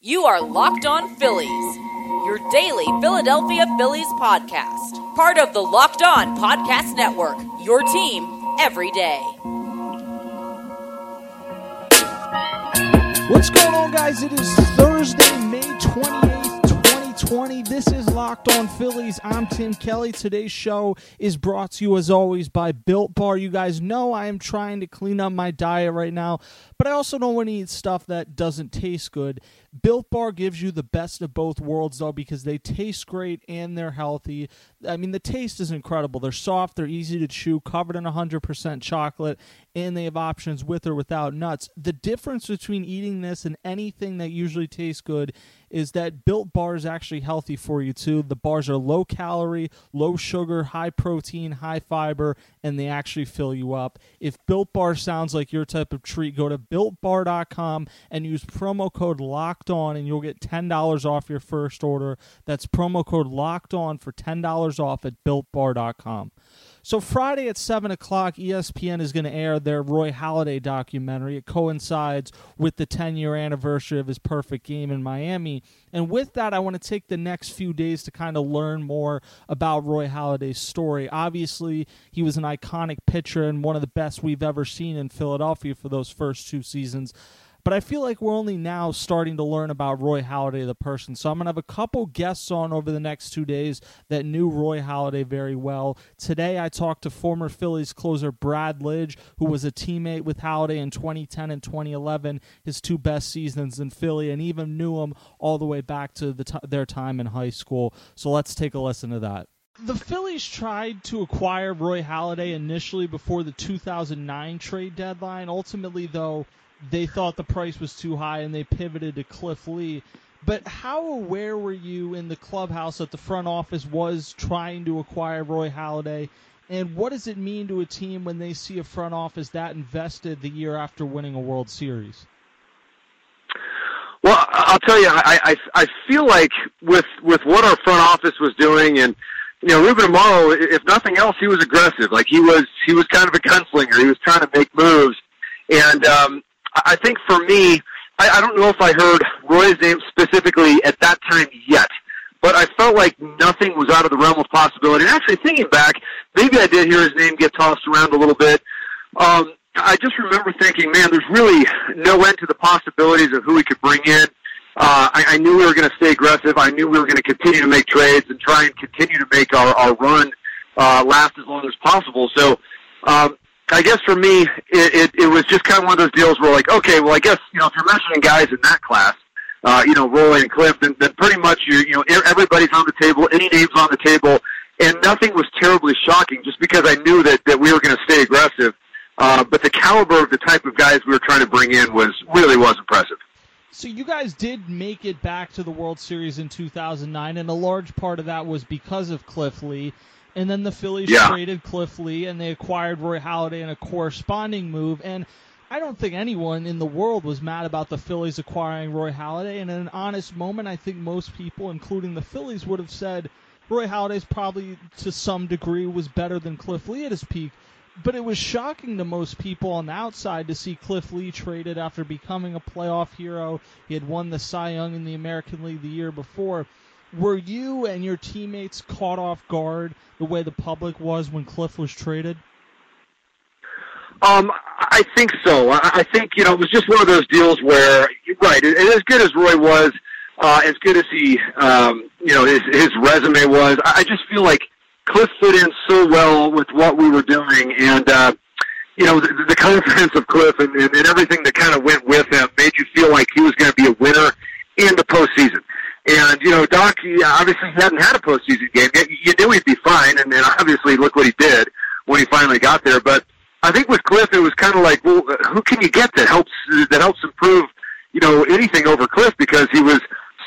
You are Locked On Phillies, your daily Philadelphia Phillies podcast. Part of the Locked On Podcast Network, your team every day. What's going on, guys? It is Thursday, May 28th, 2020. This is Locked On Phillies. I'm Tim Kelly. Today's show is brought to you, as always, by Built Bar. You guys know I am trying to clean up my diet right now, but I also don't want to eat stuff that doesn't taste good. Built Bar gives you the best of both worlds, though, because they taste great and they're healthy. I mean, the taste is incredible. They're soft, they're easy to chew, covered in 100% chocolate, and they have options with or without nuts. The difference between eating this and anything that usually tastes good is that Built Bar is actually healthy for you, too. The bars are low calorie, low sugar, high protein, high fiber, and they actually fill you up. If Built Bar sounds like your type of treat, go to builtbar.com and use promo code LOCKED ON, and you'll get $10 off your first order. That's promo code LOCKED ON for $10 off at builtbar.com. So Friday at seven o'clock, ESPN is going to air their Roy Halladay documentary. It coincides with the 10-year anniversary of his perfect game in Miami, and with that, I want to take the next few days to kind of learn more about Roy Halladay's story. Obviously, he was an iconic pitcher and one of the best we've ever seen in Philadelphia for those first two seasons. But I feel like we're only now starting to learn about Roy Halladay, the person. So I'm going to have a couple guests on over the next two days that knew Roy Halladay very well. Today, I talked to former Phillies closer Brad Lidge, who was a teammate with Halladay in 2010 and 2011, his two best seasons in Philly, and even knew him all the way back to the t- their time in high school. So let's take a listen to that. The Phillies tried to acquire Roy Halladay initially before the 2009 trade deadline. Ultimately, though, they thought the price was too high and they pivoted to Cliff Lee. But how aware were you in the clubhouse that the front office was trying to acquire Roy Halladay? And what does it mean to a team when they see a front office that invested the year after winning a World Series? Well, I'll tell you, I, I I feel like with with what our front office was doing, and you know, Ruben Amaro, if nothing else, he was aggressive. Like he was he was kind of a gunslinger. He was trying to make moves, and um, I think for me, I, I don't know if I heard Roy's name specifically at that time yet, but I felt like nothing was out of the realm of possibility. And actually, thinking back, maybe I did hear his name get tossed around a little bit. Um, I just remember thinking, man, there's really no end to the possibilities of who we could bring in. Uh, I, I knew we were going to stay aggressive. I knew we were going to continue to make trades and try and continue to make our, our run uh, last as long as possible. So um, I guess for me, it, it, it was just kind of one of those deals where like, okay, well, I guess, you know, if you're mentioning guys in that class, uh, you know, Roy and Cliff, then, then pretty much you, you know, everybody's on the table, any names on the table, and nothing was terribly shocking just because I knew that, that we were going to stay aggressive. Uh, but the caliber of the type of guys we were trying to bring in was really was impressive. So you guys did make it back to the World Series in 2009, and a large part of that was because of Cliff Lee and then the Phillies yeah. traded Cliff Lee and they acquired Roy Halladay in a corresponding move. And I don't think anyone in the world was mad about the Phillies acquiring Roy Halladay. And in an honest moment, I think most people, including the Phillies, would have said Roy Halladay's probably to some degree was better than Cliff Lee at his peak. But it was shocking to most people on the outside to see Cliff Lee traded after becoming a playoff hero. He had won the Cy Young in the American League the year before. Were you and your teammates caught off guard the way the public was when Cliff was traded? Um, I think so. I think you know it was just one of those deals where, right, as good as Roy was, uh, as good as he, um, you know, his his resume was, I just feel like Cliff fit in so well with what we were doing, and uh, you know, the, the confidence of Cliff and, and, and everything that kind of went with him made you feel like he was going to be a winner in the postseason. And, you know, Doc, he obviously hadn't had a postseason game yet. You knew he'd be fine, and then obviously look what he did when he finally got there. But I think with Cliff, it was kind of like, well, who can you get that helps, that helps improve, you know, anything over Cliff because he was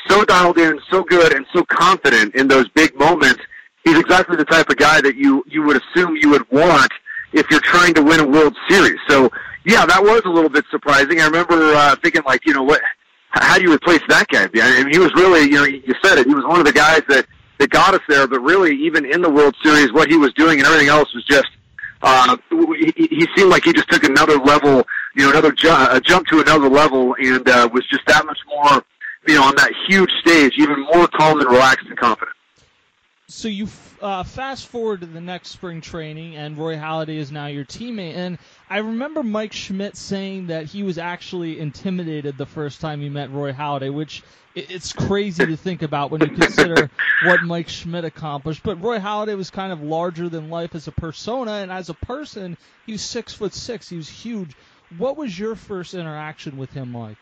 so dialed in, so good, and so confident in those big moments. He's exactly the type of guy that you, you would assume you would want if you're trying to win a World Series. So, yeah, that was a little bit surprising. I remember uh, thinking, like, you know, what how do you replace that guy? I mean, he was really, you know, you said it. He was one of the guys that that got us there. But really, even in the World Series, what he was doing and everything else was just. Uh, he, he seemed like he just took another level, you know, another ju- a jump to another level, and uh, was just that much more you know, on that huge stage, even more calm and relaxed and confident. So you uh, fast forward to the next spring training, and Roy Halladay is now your teammate. And I remember Mike Schmidt saying that he was actually intimidated the first time he met Roy Halladay, which it's crazy to think about when you consider what Mike Schmidt accomplished. But Roy Halladay was kind of larger than life as a persona, and as a person, he was six foot six. He was huge. What was your first interaction with him like?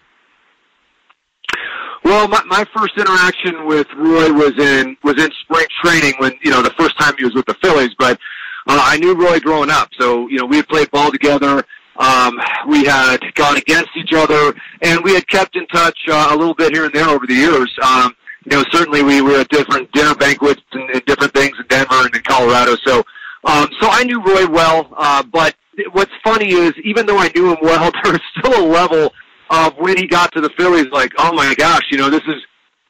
Well, my, my first interaction with Roy was in was in spring training when you know the first time he was with the Phillies. But uh, I knew Roy growing up, so you know we had played ball together. Um, we had gone against each other, and we had kept in touch uh, a little bit here and there over the years. Um, you know, certainly we were at different dinner banquets and, and different things in Denver and in Colorado. So, um, so I knew Roy well. Uh, but what's funny is, even though I knew him well, there was still a level of when he got to the Phillies, like, oh my gosh, you know, this is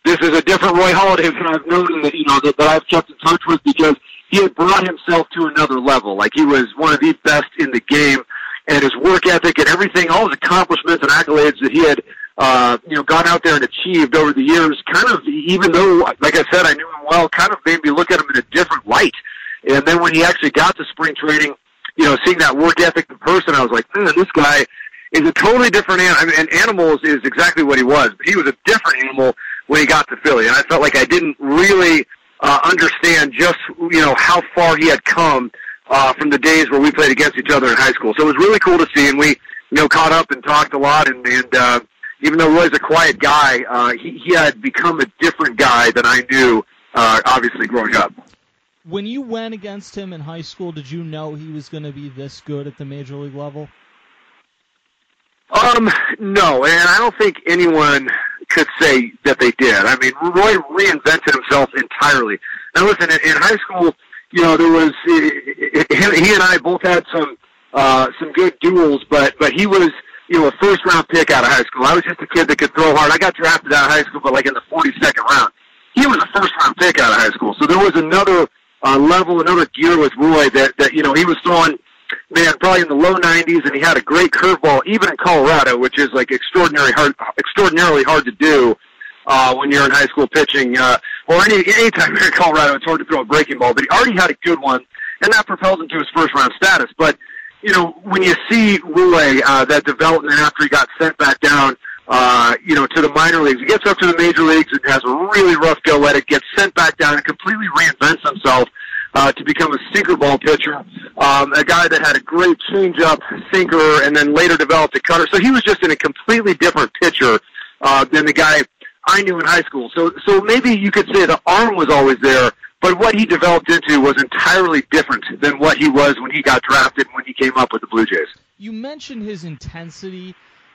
this is a different Roy Halladay than I've known that you know that, that I've kept in touch with because he had brought himself to another level. Like he was one of the best in the game, and his work ethic and everything, all his accomplishments and accolades that he had, uh, you know, gone out there and achieved over the years. Kind of, even though, like I said, I knew him well, kind of made me look at him in a different light. And then when he actually got to spring training, you know, seeing that work ethic in person, I was like, man, this guy is a totally different animal. And animals is exactly what he was. But he was a different animal when he got to Philly, and I felt like I didn't really uh, understand just you know how far he had come uh, from the days where we played against each other in high school. So it was really cool to see, and we you know caught up and talked a lot. And, and uh, even though Roy's a quiet guy, uh, he he had become a different guy than I knew. Uh, obviously, growing up. When you went against him in high school, did you know he was going to be this good at the major league level? Um, no, and I don't think anyone could say that they did. I mean, Roy reinvented himself entirely. Now, listen, in, in high school, you know, there was he, he and I both had some uh, some good duels, but but he was you know a first round pick out of high school. I was just a kid that could throw hard. I got drafted out of high school, but like in the 42nd round. He was a first round pick out of high school, so there was another uh, level, another gear with Roy that that you know he was throwing man, probably in the low 90s, and he had a great curveball, even in Colorado, which is like extraordinary hard, extraordinarily hard to do uh, when you're in high school pitching, uh, or any anytime you're in Colorado, it's hard to throw a breaking ball. But he already had a good one, and that propelled him to his first round status. But you know, when you see Roy, uh, that development after he got sent back down, uh, you know, to the minor leagues, he gets up to the major leagues and has a really rough go at it, gets sent back down, and completely reinvents himself uh, to become a sinker ball pitcher. Um, a guy that had a great changeup, sinker, and then later developed a cutter. So he was just in a completely different pitcher uh, than the guy I knew in high school. So, so maybe you could say the arm was always there, but what he developed into was entirely different than what he was when he got drafted when he came up with the Blue Jays. You mentioned his intensity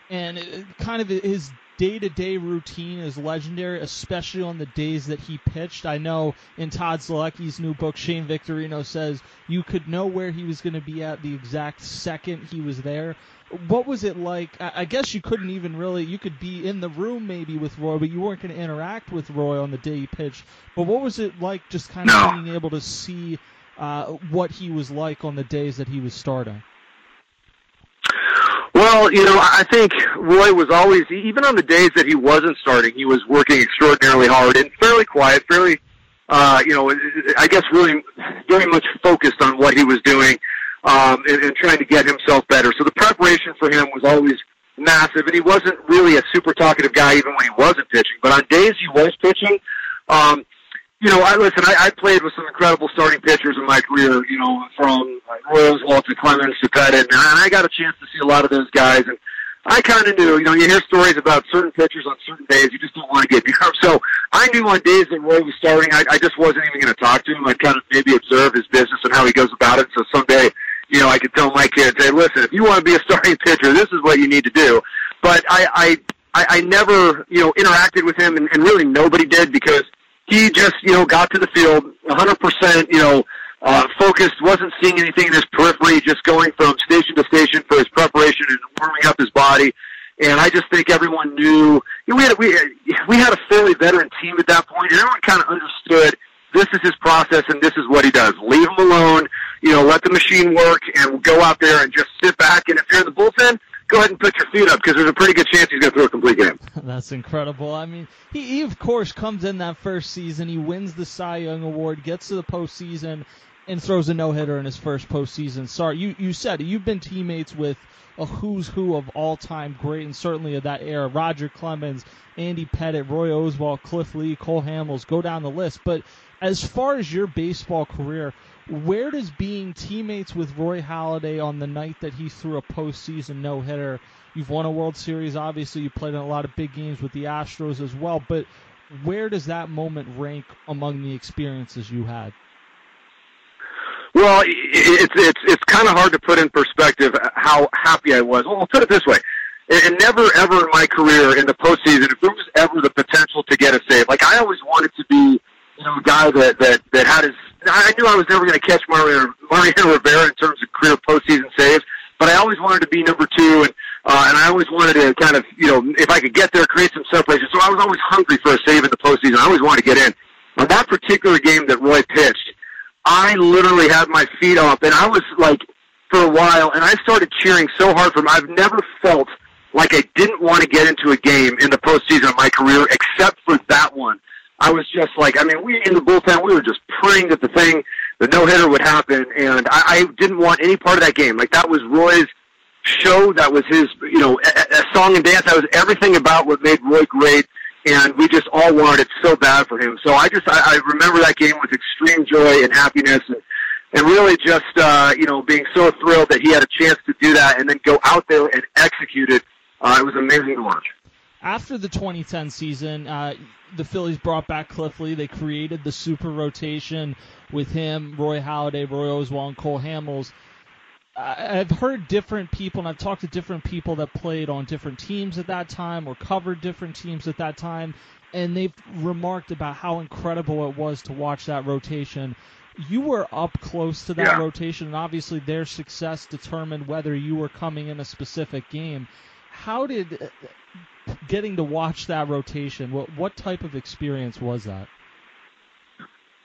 and kind of his day to day routine is legendary, especially on the days that he pitched. I know in Todd Zolecki's new book, Shane Victorino says you could know where he was going to be at the exact second he was there. What was it like? I guess you couldn't even really, you could be in the room maybe with Roy, but you weren't going to interact with Roy on the day he pitched. But what was it like just kind of no. being able to see uh, what he was like on the days that he was starting? Well, you know, I think Roy was always, even on the days that he wasn't starting, he was working extraordinarily hard and fairly quiet, fairly, uh, you know, I guess really very much focused on what he was doing um, and, and trying to get himself better. So the preparation for him was always massive, and he wasn't really a super talkative guy even when he wasn't pitching. But on days he was pitching, um, you know, I listen. I, I played with some incredible starting pitchers in my career. You know, from Roy Oswalt to Clemens to Pettitte, and I got a chance to see a lot of those guys. And I kind of knew, you know, you hear stories about certain pitchers on certain days, you just don't want to get beat. So I knew on days that Roy was starting, I, I just wasn't even going to talk to him. I'd kind of maybe observe his business and how he goes about it. So someday, you know, I could tell my kids, hey, listen, if you want to be a starting pitcher, this is what you need to do. But I, I, I, I never, you know, interacted with him, and, and really nobody did because he just, you know, got to the field 100%, you know, uh, focused, wasn't seeing anything in his periphery, just going from station to station for his preparation and warming up his body. And I just think everyone knew you know, we had we we had a fairly veteran team at that point, and everyone kind of understood this is his process and this is what he does. Leave him alone, you know, let the machine work, and go out there and just sit back. And if you're in the bullpen, go ahead and put your feet up because there's a pretty good chance he's going to throw a complete game. That's incredible. I mean, he, he of course comes in that first season. He wins the Cy Young Award, gets to the postseason, and throws a no hitter in his first postseason. start. you you said you've been teammates with a who's who of all time great, and certainly of that era. Roger Clemens, Andy Pettitte, Roy Oswalt, Cliff Lee, Cole Hamels, go down the list. But as far as your baseball career, where does being teammates with Roy Halladay on the night that he threw a postseason no hitter? You've won a World Series, obviously. You played in a lot of big games with the Astros as well. But where does that moment rank among the experiences you had? Well, it's it's it's kind of hard to put in perspective how happy I was. Well, I'll put it this way: and never ever in my career in the postseason, if there was ever the potential to get a save, like I always wanted to be, you know, a guy that that that had his. I knew I was never going to catch Mariano, Mariano Rivera in terms of career postseason saves, but I always wanted to be number two, and uh, and I always wanted to kind of, you know, if I could get there, create some separation. So I was always hungry for a save in the postseason. I always wanted to get in. On that particular game that Roy pitched, I literally had my feet up, and I was like, for a while, and I started cheering so hard for him. I've never felt like I didn't want to get into a game in the postseason of my career, except for that one. I was just like, I mean, we in the bullpen, we were just praying that the thing, the no hitter would happen, and I, I didn't want any part of that game. Like that was Roy's show, that was his, you know, a, a song and dance. That was everything about what made Roy great and we just all wanted it so bad for him. So I just I, I remember that game with extreme joy and happiness, and and really just uh, you know being so thrilled that he had a chance to do that and then go out there and execute it. Uh, it was amazing to watch. After the 2010 season, uh, the Phillies brought back Cliff Lee. They created the super rotation with him, Roy Halladay, Roy Oswalt, and Cole Hamels. I've heard different people, and I've talked to different people that played on different teams at that time or covered different teams at that time, and they've remarked about how incredible it was to watch that rotation. You were up close to that yeah. rotation, and obviously their success determined whether you were coming in a specific game. How did uh, getting to watch that rotation? What what type of experience was that?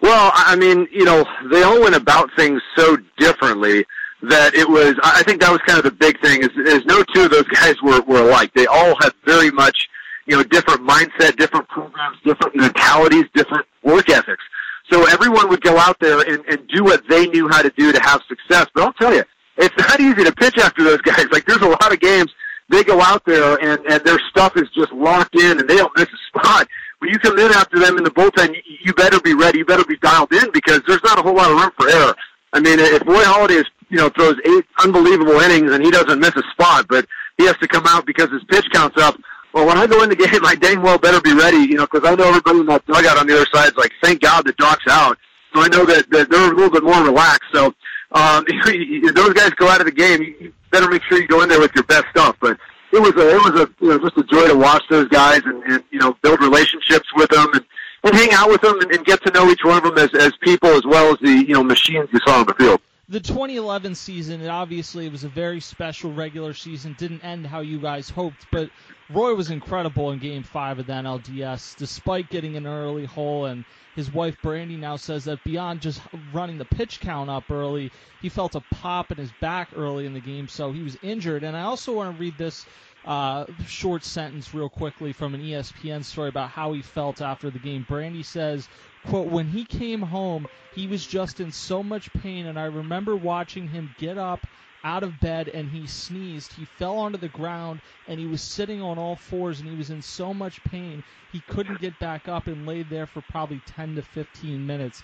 Well, I mean, you know, they all went about things so differently that it was. I think that was kind of the big thing. Is, is no two of those guys were were alike. They all had very much, you know, different mindset, different programs, different mentalities, different work ethics. So everyone would go out there and, and do what they knew how to do to have success. But I'll tell you, it's not easy to pitch after those guys. Like there's a lot of games they go out there and and their stuff is just locked in and they don't miss a spot. When you come in after them in the bullpen, you, you better be ready. You better be dialed in because there's not a whole lot of room for error. I mean, if Roy Halladay is you know, throws eight unbelievable innings and he doesn't miss a spot, but he has to come out because his pitch counts up. Well, when I go in the game, I dang well better be ready, you know, because I know everybody in that dugout on the other side is like, thank God the Doc's out. So I know that, that they're a little bit more relaxed. So um, those guys go out of the game, you better make sure you go in there with your best stuff. But it was a, it was a, you know, just a joy to watch those guys and, and you know, build relationships with them and, and hang out with them and, and get to know each one of them as, as people as well as the, you know, machines you saw on the field the 2011 season, it obviously it was a very special regular season. Didn't end how you guys hoped, but Roy was incredible in Game Five of the NLDS, despite getting an early hole. And his wife Brandy now says that beyond just running the pitch count up early, he felt a pop in his back early in the game, so he was injured. And I also want to read this uh, short sentence real quickly from an ESPN story about how he felt after the game. Brandy says, quote, when he came home, he was just in so much pain, and I remember watching him get up out of bed and he sneezed. He fell onto the ground and he was sitting on all fours and he was in so much pain he couldn't get back up and laid there for probably 10 to 15 minutes.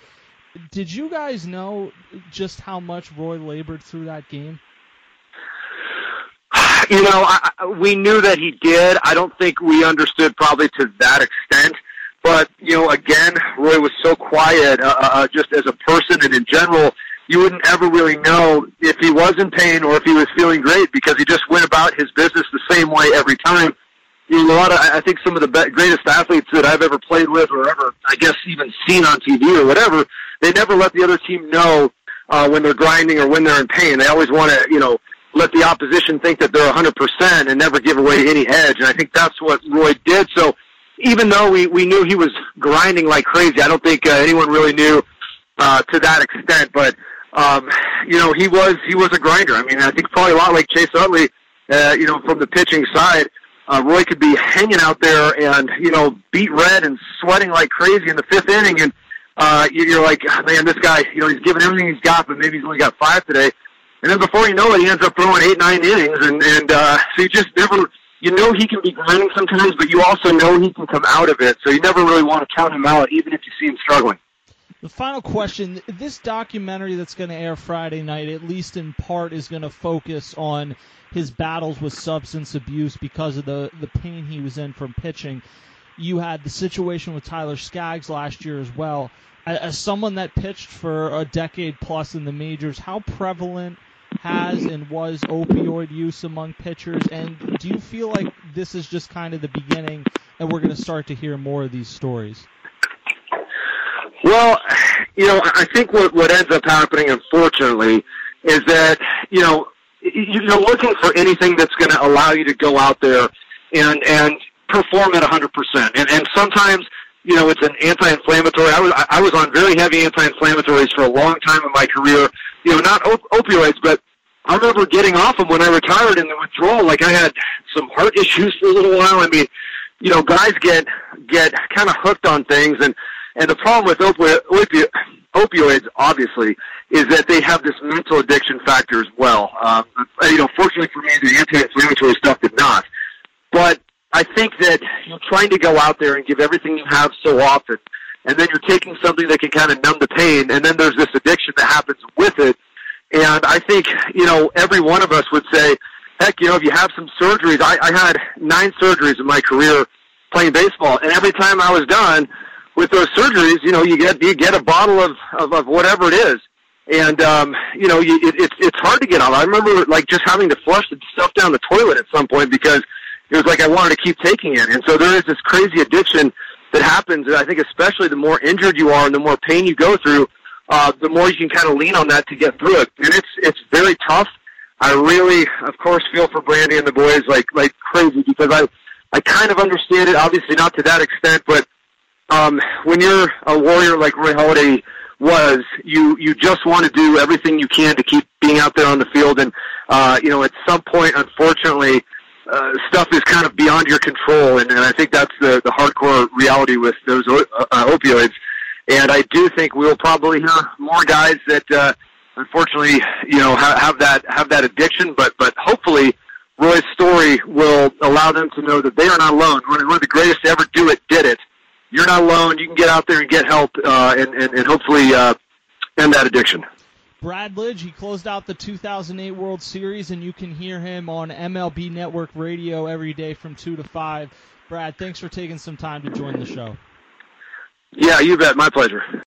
Did you guys know just how much Roy labored through that game? You know, I, we knew that he did. I don't think we understood probably to that extent. But you know, again, Roy was so quiet, uh, uh, uh, just as a person and in general. You wouldn't ever really know if he was in pain or if he was feeling great because he just went about his business the same way every time. You know, a lot of, I think some of the be- greatest athletes that I've ever played with or ever, I guess, even seen on TV or whatever, they never let the other team know uh, when they're grinding or when they're in pain. They always want to, you know, let the opposition think that they're 100% and never give away any edge. And I think that's what Roy did. So even though we, we knew he was grinding like crazy, I don't think uh, anyone really knew uh, to that extent. But um, you know, he was he was a grinder. I mean, I think probably a lot like Chase Utley. uh, you know, from the pitching side, uh, Roy could be hanging out there and you know beet red and sweating like crazy in the fifth inning, and uh, you're like, oh, man, this guy, you know, he's giving everything he's got, but maybe he's only got five today. And then before you know it, he ends up throwing eight, nine innings, and and uh, so you just never. You know he can be grinding sometimes, but you also know he can come out of it. So you never really want to count him out, even if you see him struggling. The final question this documentary that's going to air Friday night, at least in part, is going to focus on his battles with substance abuse because of the, the pain he was in from pitching. You had the situation with Tyler Skaggs last year as well. As someone that pitched for a decade plus in the majors, how prevalent has and was opioid use among pitchers? And do you feel like this is just kind of the beginning and we're going to start to hear more of these stories? Well, you know, I think what, what ends up happening, unfortunately, is that, you know, you're looking for anything that's going to allow you to go out there and, and perform at 100%. And, and sometimes, you know, it's an anti-inflammatory. I was, I was on very heavy anti-inflammatories for a long time in my career. You know, not op- opioids, but I remember getting off them when I retired in the withdrawal. Like I had some heart issues for a little while. I mean, you know, guys get get kind of hooked on things, and and the problem with opi- opi- opioids, obviously, is that they have this mental addiction factor as well. Um, you know, fortunately for me, the anti-inflammatory stuff did not. But I think that you know, trying to go out there and give everything you have so often, and then you're taking something that can kind of numb the pain, and then there's this addiction that happens with it and I think, you know, every one of us would say, heck, you know, if you have some surgeries, I, I had nine surgeries in my career playing baseball, and every time I was done with those surgeries, you know, you get you get a bottle of of, of whatever it is, and um, you know, you, it, it's it's hard to get out. I remember like just having to flush the stuff down the toilet at some point because it was like I wanted to keep taking it, and so there is this crazy addiction that happens. And I think especially the more injured you are and the more pain you go through, uh, the more you can kind of lean on that to get through it. And it's it's very tough. I really, of course, feel for Brandy and the boys like like crazy because I I kind of understand it. Obviously, not to that extent, but um, when you're a warrior like Roy Halladay was, you you just want to do everything you can to keep being out there on the field. And uh, you know, at some point, unfortunately. Uh, stuff is kind of beyond your control, and, and I think that's the, the hardcore reality with those uh, opioids. And I do think we'll probably hear more guys that, uh, unfortunately, you know, have, have that have that addiction. But but hopefully, Roy's story will allow them to know that they are not alone. One of the greatest to ever do it did it. You're not alone. You can get out there and get help, uh, and, and and hopefully uh, end that addiction. Brad Lidge, he closed out the 2008 World Series, and you can hear him on MLB Network Radio every day from 2 to 5. Brad, thanks for taking some time to join the show. Yeah, you bet. My pleasure.